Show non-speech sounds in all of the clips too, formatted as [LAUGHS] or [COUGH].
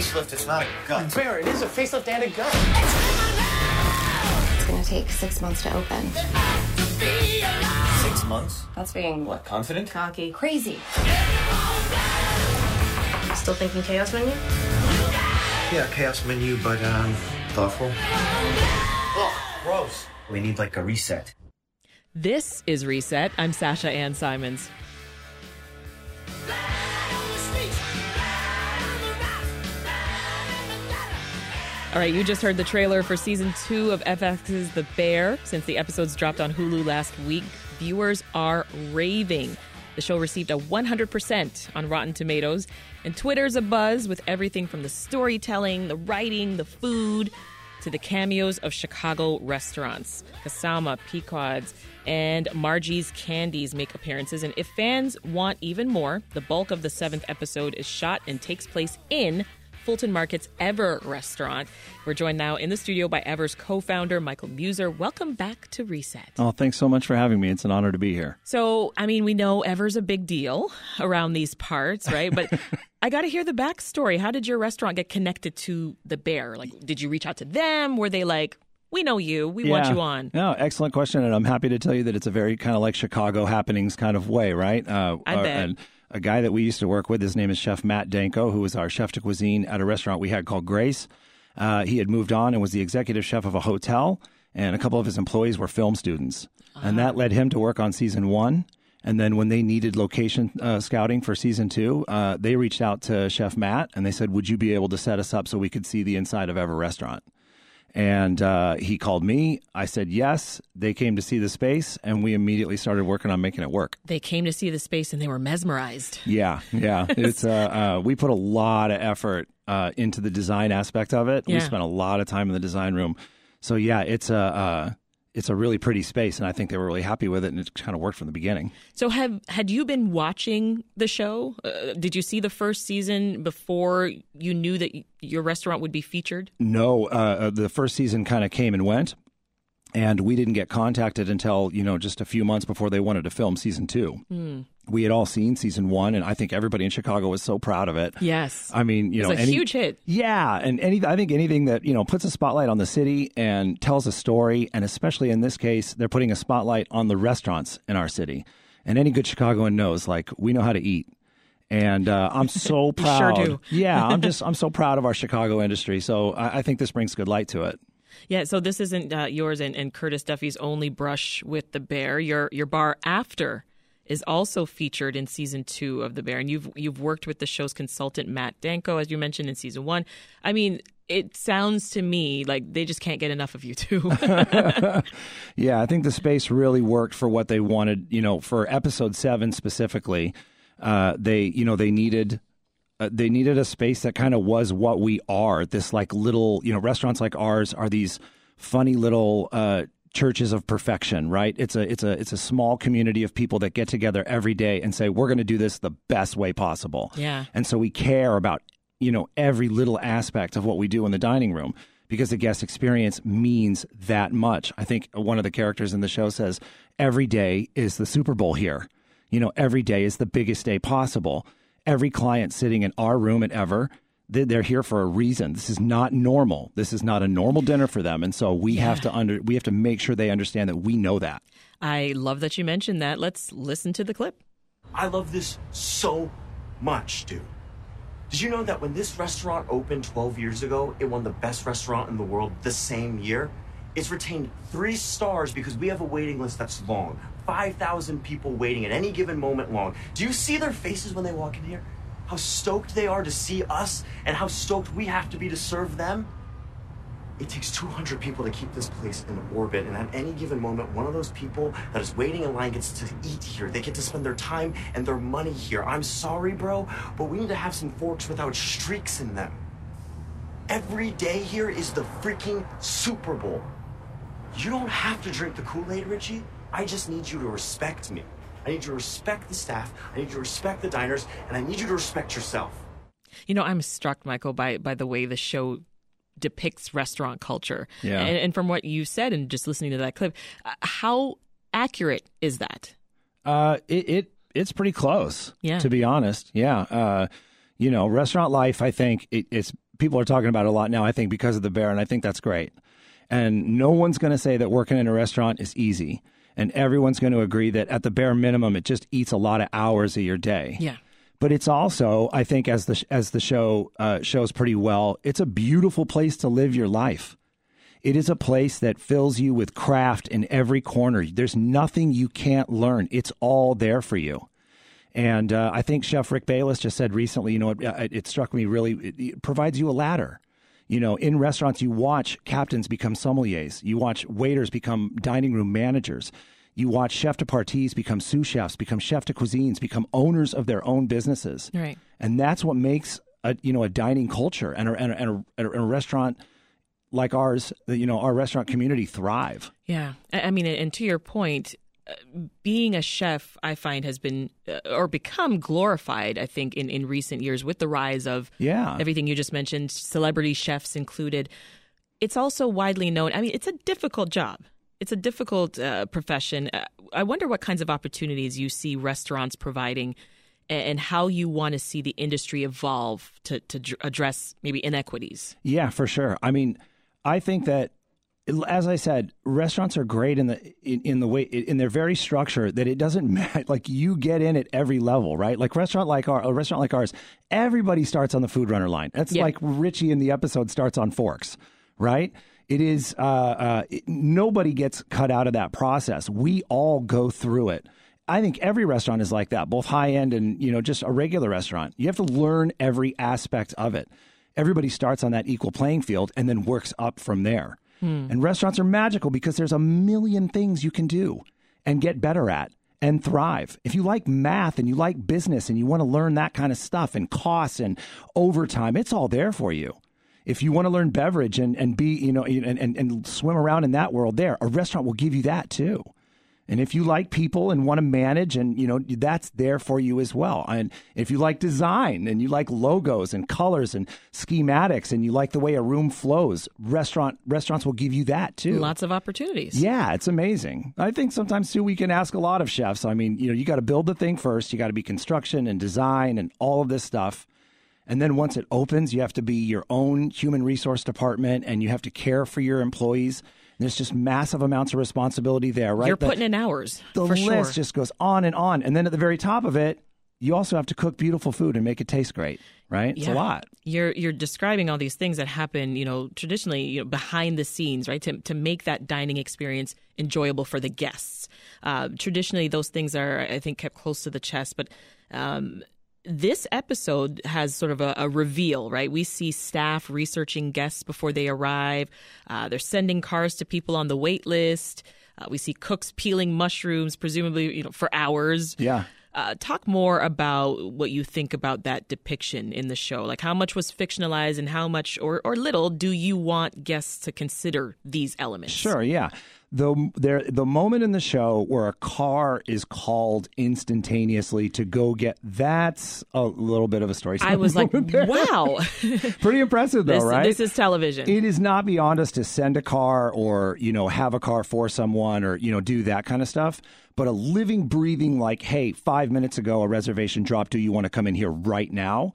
facelift. It's not a gut. Bear, it is a facelift and a gut. It's gonna take six months to open. Six months. That's being What? Confident? cocky. Crazy. Still thinking chaos menu? Yeah, chaos menu, but um, thoughtful. Ugh, gross. We need like a reset. This is Reset. I'm Sasha Ann Simons. All right, you just heard the trailer for season two of FX's The Bear. Since the episodes dropped on Hulu last week, viewers are raving. The show received a 100% on Rotten Tomatoes, and Twitter's buzz with everything from the storytelling, the writing, the food, to the cameos of Chicago restaurants. Kasama, Pequod's, and Margie's Candies make appearances. And if fans want even more, the bulk of the seventh episode is shot and takes place in Fulton Market's Ever restaurant. We're joined now in the studio by Ever's co founder, Michael Muser. Welcome back to Reset. Oh, thanks so much for having me. It's an honor to be here. So, I mean, we know Ever's a big deal around these parts, right? But [LAUGHS] I got to hear the backstory. How did your restaurant get connected to the bear? Like, did you reach out to them? Were they like, we know you, we want you on? No, excellent question. And I'm happy to tell you that it's a very kind of like Chicago happenings kind of way, right? Uh, I uh, bet. And a guy that we used to work with, his name is Chef Matt Danko, who was our chef de cuisine at a restaurant we had called Grace. Uh, he had moved on and was the executive chef of a hotel, and a couple of his employees were film students. And that led him to work on season one. And then when they needed location uh, scouting for season two, uh, they reached out to Chef Matt and they said, Would you be able to set us up so we could see the inside of Ever Restaurant? And uh, he called me. I said yes. They came to see the space, and we immediately started working on making it work. They came to see the space and they were mesmerized. Yeah, yeah. [LAUGHS] It's uh, uh, we put a lot of effort uh, into the design aspect of it. We spent a lot of time in the design room. So yeah, it's a uh, it's a really pretty space, and I think they were really happy with it, and it kind of worked from the beginning. So, have had you been watching the show? Uh, did you see the first season before you knew that y- your restaurant would be featured? No, uh, uh, the first season kind of came and went, and we didn't get contacted until you know just a few months before they wanted to film season two. Hmm. We had all seen season one, and I think everybody in Chicago was so proud of it. Yes. I mean, you know, any- huge hit. Yeah, and any I think anything that you know puts a spotlight on the city and tells a story, and especially in this case, they're putting a spotlight on the restaurants in our city. And any good Chicagoan knows, like we know how to eat. And uh, I'm so [LAUGHS] You sure proud. do. yeah, I'm [LAUGHS] just I'm so proud of our Chicago industry. So I, I think this brings good light to it. Yeah, so this isn't uh, yours and, and Curtis Duffy's only brush with the bear. Your your bar after is also featured in season two of the bear, and you've you've worked with the show's consultant Matt Danko, as you mentioned in season one. I mean, it sounds to me like they just can't get enough of you two. [LAUGHS] [LAUGHS] Yeah, I think the space really worked for what they wanted. You know, for episode seven specifically, uh, they you know they needed uh, they needed a space that kind of was what we are. This like little you know restaurants like ours are these funny little uh, churches of perfection, right? It's a it's a it's a small community of people that get together every day and say we're going to do this the best way possible. Yeah. and so we care about you know every little aspect of what we do in the dining room because the guest experience means that much. I think one of the characters in the show says every day is the Super Bowl here. You know, every day is the biggest day possible. Every client sitting in our room at Ever, they're here for a reason. This is not normal. This is not a normal dinner for them, and so we have to under we have to make sure they understand that we know that. I love that you mentioned that. Let's listen to the clip. I love this so much, dude. Did you know that when this restaurant opened 12 years ago, it won the best restaurant in the world the same year? It's retained three stars because we have a waiting list that's long 5,000 people waiting at any given moment long. Do you see their faces when they walk in here? How stoked they are to see us and how stoked we have to be to serve them? It takes 200 people to keep this place in orbit, and at any given moment, one of those people that is waiting in line gets to eat here. They get to spend their time and their money here. I'm sorry, bro, but we need to have some forks without streaks in them. Every day here is the freaking Super Bowl. You don't have to drink the Kool Aid, Richie. I just need you to respect me. I need you to respect the staff, I need you to respect the diners, and I need you to respect yourself. You know, I'm struck, Michael, by by the way the show depicts restaurant culture. Yeah. And, and from what you said and just listening to that clip, uh, how accurate is that? Uh, it, it it's pretty close. Yeah. To be honest, yeah. Uh, you know, restaurant life. I think it, it's people are talking about it a lot now. I think because of the bear, and I think that's great. And no one's going to say that working in a restaurant is easy, and everyone's going to agree that at the bare minimum, it just eats a lot of hours of your day. Yeah. But it's also, I think, as the as the show uh, shows pretty well, it's a beautiful place to live your life. It is a place that fills you with craft in every corner. There's nothing you can't learn. It's all there for you. And uh, I think Chef Rick Bayless just said recently, you know, it, it struck me really, it, it provides you a ladder. You know, in restaurants, you watch captains become sommeliers, you watch waiters become dining room managers. You watch chef de parties become sous chefs, become chef de cuisines, become owners of their own businesses. Right. And that's what makes a you know a dining culture and a, and a, and a, and a restaurant like ours, you know, our restaurant community thrive. Yeah. I mean, and to your point, being a chef, I find, has been uh, or become glorified, I think, in, in recent years with the rise of Yeah. everything you just mentioned, celebrity chefs included. It's also widely known. I mean, it's a difficult job. It's a difficult uh, profession. Uh, I wonder what kinds of opportunities you see restaurants providing and how you want to see the industry evolve to, to address maybe inequities. Yeah, for sure. I mean, I think that as I said, restaurants are great in the in, in the way in their very structure that it doesn't [LAUGHS] matter. Like you get in at every level, right? Like restaurant like our a restaurant like ours, everybody starts on the food runner line. That's Yeah. like Richie in the episode starts on forks, right? It is uh, uh, it- nobody gets cut out of that process. We all go through it. I think every restaurant is like that, both high end and you know just a regular restaurant. You have to learn every aspect of it. Everybody starts on that equal playing field and then works up from there. Hmm. And restaurants are magical because there's a million things you can do and get better at and thrive. If you like math and you like business and you want to learn that kind of stuff and costs and overtime, it's all there for you. If you want to learn beverage and, and be, you know, and, and, and swim around in that world there, a restaurant will give you that too. And if you like people and want to manage, and you know that's there for you as well. And if you like design and you like logos and colors and schematics, and you like the way a room flows, restaurant restaurants will give you that too. Lots of opportunities. Yeah, it's amazing. I think sometimes too we can ask a lot of chefs. I mean, you know, you got to build the thing first. You got to be construction and design and all of this stuff. And then once it opens, you have to be your own human resource department and you have to care for your employees. There's just massive amounts of responsibility there, right? You're putting in hours. the list sure. just goes on and on. And then at the very top of it, you also have to cook beautiful food and make it taste great, right? It's a lot. You're you're describing all these things that happen, you know, traditionally, you know, behind the scenes, right? To to make that dining experience enjoyable for the guests. Uh, traditionally, those things are, I think, kept close to the chest, but. Um, this episode has sort of a, a reveal, right? We see staff researching guests before they arrive. Uh, they're sending cars to people on the wait list. Uh, we see cooks peeling mushrooms, presumably, you know, for hours. Yeah. Uh, talk more about what you think about that depiction in the show. Like how much was fictionalized and how much or, or little do you want guests to consider these elements? Sure, yeah. The there the moment in the show where a car is called instantaneously to go get that's a little bit of a story. I was [LAUGHS] like, wow, [LAUGHS] pretty impressive though, this, right? this is television. It is not beyond us to send a car or, you know, have a car for someone or, you know, do that kind of stuff. But a living, breathing, like, hey, five minutes ago, a reservation dropped. Do you want to come in here right now?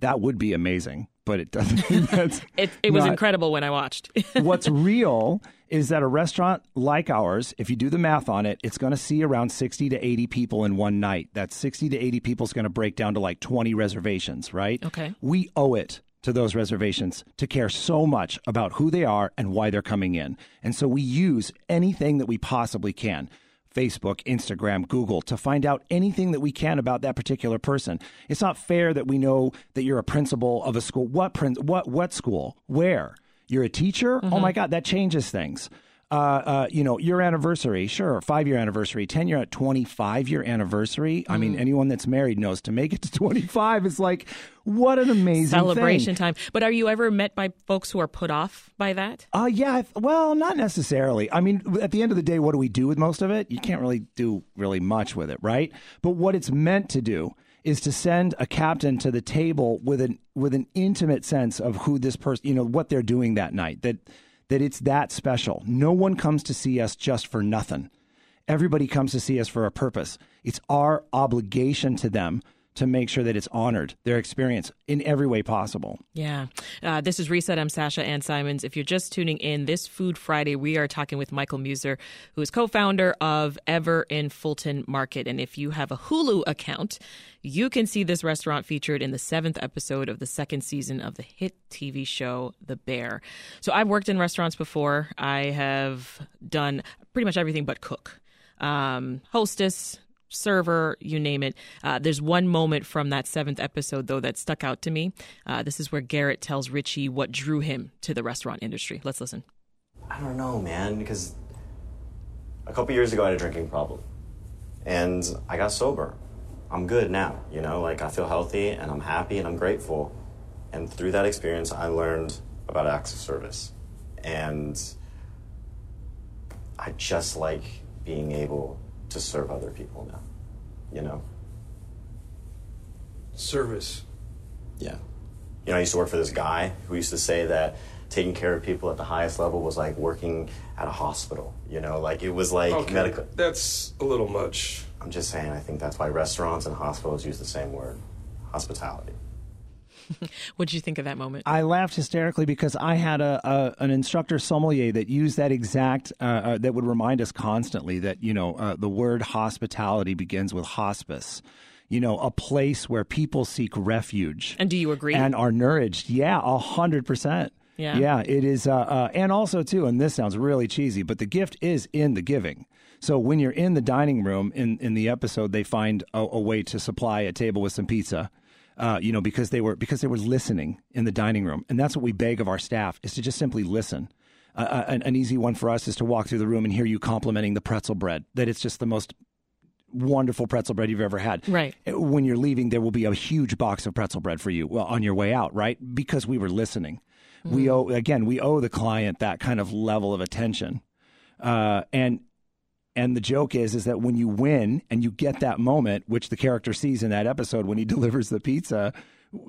That would be amazing. But it doesn't. [LAUGHS] that's it it was not- incredible when I watched. [LAUGHS] What's real is that a restaurant like ours, if you do the math on it, it's going to see around 60 to 80 people in one night. That 60 to 80 people is going to break down to like 20 reservations, right? Okay. We owe it to those reservations to care so much about who they are and why they're coming in. And so we use anything that we possibly can. Facebook, Instagram, Google to find out anything that we can about that particular person. It's not fair that we know that you're a principal of a school. What prin- what what school? Where? You're a teacher? Oh mm-hmm. my god, that changes things. Uh, uh, you know, your anniversary, sure, five year anniversary, 10 year, 25 year anniversary. I mean, anyone that's married knows to make it to 25 is like, what an amazing Celebration thing. time. But are you ever met by folks who are put off by that? Uh, yeah. Well, not necessarily. I mean, at the end of the day, what do we do with most of it? You can't really do really much with it, right? But what it's meant to do is to send a captain to the table with an with an intimate sense of who this person, you know, what they're doing that night. That that it's that special. No one comes to see us just for nothing. Everybody comes to see us for a purpose. It's our obligation to them to make sure that it's honored, their experience in every way possible. Yeah. Uh, this is Reset. I'm Sasha Ann Simons. If you're just tuning in, this Food Friday, we are talking with Michael Muser, who is co founder of Ever in Fulton Market. And if you have a Hulu account, you can see this restaurant featured in the seventh episode of the second season of the hit TV show The Bear. So I've worked in restaurants before. I have done pretty much everything but cook. Um, hostess, server, you name it. Uh, there's one moment from that seventh episode, though, that stuck out to me. Uh, this is where Garrett tells Richie what drew him to the restaurant industry. Let's listen. I don't know, man, because a couple years ago I had a drinking problem. And I got sober. I'm good now, you know, like I feel healthy and I'm happy and I'm grateful. And through that experience, I learned about acts of service. And I just like being able to serve other people now, you know? Service. Yeah. You know, I used to work for this guy who used to say that taking care of people at the highest level was like working at a hospital. You know, like it was like Okay, medical. That's a little much. I'm just saying, I think that's why restaurants and hospitals use the same word hospitality. [LAUGHS] What did you think of that moment? I laughed hysterically because I had a, a an instructor sommelier that used that exact uh, uh, that would remind us constantly that you know uh, the word hospitality begins with hospice. You know, a place where people seek refuge and do you agree? and are nourished. Yeah, a hundred percent. Yeah. yeah, it is. Uh, uh, and also too, and this sounds really cheesy, but the gift is in the giving. So when you're in the dining room in in the episode, they find a, a way to supply a table with some pizza. Uh, you know, because they were because they were listening in the dining room, and that's what we beg of our staff is to just simply listen. Uh, uh, an, an easy one for us is to walk through the room and hear you complimenting the pretzel bread. That it's just the most wonderful pretzel bread you've ever had. Right. When you're leaving, there will be a huge box of pretzel bread for you well, on your way out, right? Because we were listening. We owe again, we owe the client that kind of level of attention. Uh, and and the joke is is that when you win and you get that moment, which the character sees in that episode when he [LAUGHS] delivers the pizza,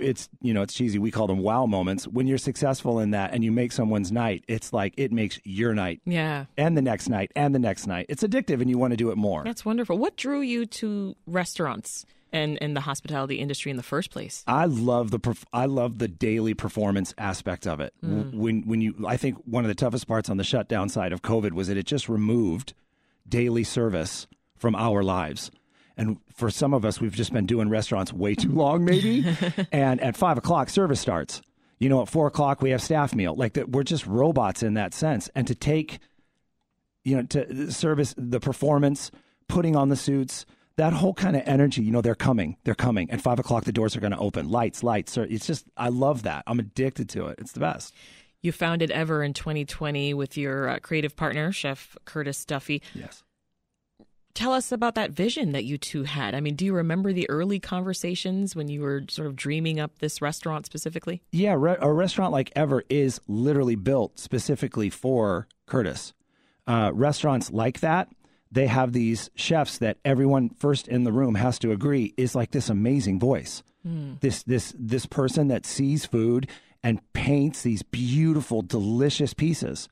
it's you know it's cheesy. We call them wow moments. When you're successful in that and you make someone's night, it's like it makes your night yeah. and the next night and the next night. It's addictive and you want to do it more. That's wonderful. What drew you to restaurants and, and the hospitality industry in the first place? I love the perf- I love the daily performance aspect of it. W- When when you I think one of the toughest parts on the shutdown side of COVID was that it just removed daily service from our lives. And for some of us, we've just been doing restaurants way too long, maybe. [LAUGHS] and at five o'clock, service starts. You know, at four o'clock, we have staff meal. Like that, we're just robots in that sense. And to take, you know, to uh, service the performance, putting on the suits, that whole kind of energy. You know, they're coming, they're coming. At five o'clock, the doors are going to open. Lights, lights. It's just, I love that. I'm addicted to it. It's the best. You founded Ever in 2020 with your uh, creative partner, Chef Curtis Duffy. Yes. Tell us about that vision that you two had. I mean, do you remember the early conversations when you were sort of dreaming up this restaurant specifically? Yeah, re- a restaurant like Ever is literally built specifically for Curtis. Uh, restaurants like that, they have these chefs that everyone first in the room has to agree is like this amazing voice. This this this person that sees food and paints these beautiful, delicious pieces.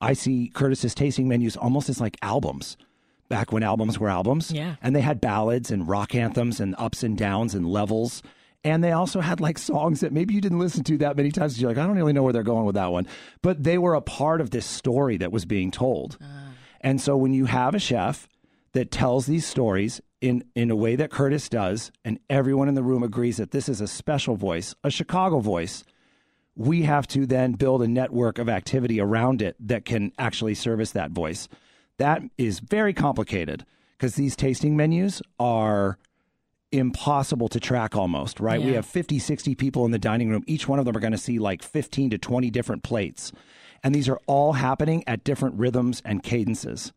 I see Curtis's tasting menus almost as like albums. Back when albums were albums. Yeah. And they had ballads and rock anthems and ups and downs and levels. And they also had like songs that maybe you didn't listen to that many times. You're like, I don't really know where they're going with that one. But they were a part of this story that was being told. Ah. And so when you have a chef that tells these stories in, in a way that Curtis does, and everyone in the room agrees that this is a special voice, a Chicago voice, we have to then build a network of activity around it that can actually service that voice. That is very complicated because these tasting menus are impossible to track almost, right? We have 50, 60 people in the dining room. Each one of them are going to see like 15 to 20 different plates. And these are all happening at different rhythms and cadences.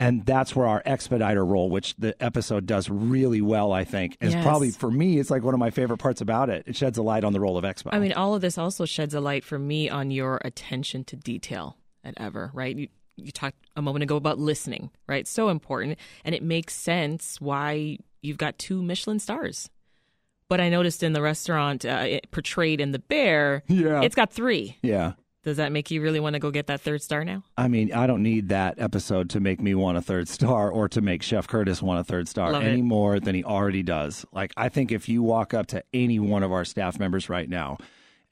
And that's where our expediter role, which the episode does really well, I think, is Yes. probably for me, it's like one of my favorite parts about it. It sheds a light on the role of expo. I mean, all of this also sheds a light for me on your attention to detail at Ever, right? You, you talked a moment ago about listening, right? So important. And it makes sense why you've got two Michelin stars. But I noticed in the restaurant uh, it portrayed in The Bear, Yeah. it's got three. yeah. Does that make you really want to go get that third star now? I mean, I don't need that episode to make me want a third star or to make Chef Curtis want a third star Love it. any more than he already does. Like, I think if you walk up to any one of our staff members right now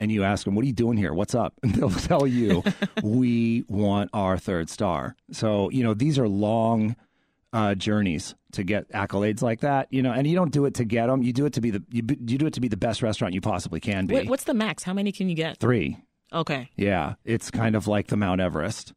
and you ask them, What are you doing here? What's up? And [LAUGHS] they'll tell you, [LAUGHS] We want our third star. So, you know, these are long uh, journeys to get accolades like that, you know, and you don't do it to get them. You do it to be the you, you do it to be the best restaurant you possibly can be. Wait, what's the max? How many can you get? Three. Okay, Yeah, it's kind of like the Mount Everest.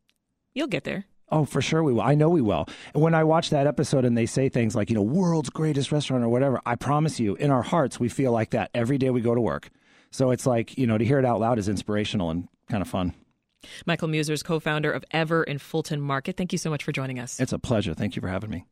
you'll get there. Oh, for sure we will. I know we will. And when I watch that episode and they say things like, you know, world's greatest restaurant or whatever, I promise you, in our hearts, we feel like that every day we go to work. So it's like, you know, to hear it out loud is inspirational and kind of fun. Michael Muser's, co-founder of Ever in Fulton Market. Thank you so much for joining us. It's a pleasure. Thank you for having me.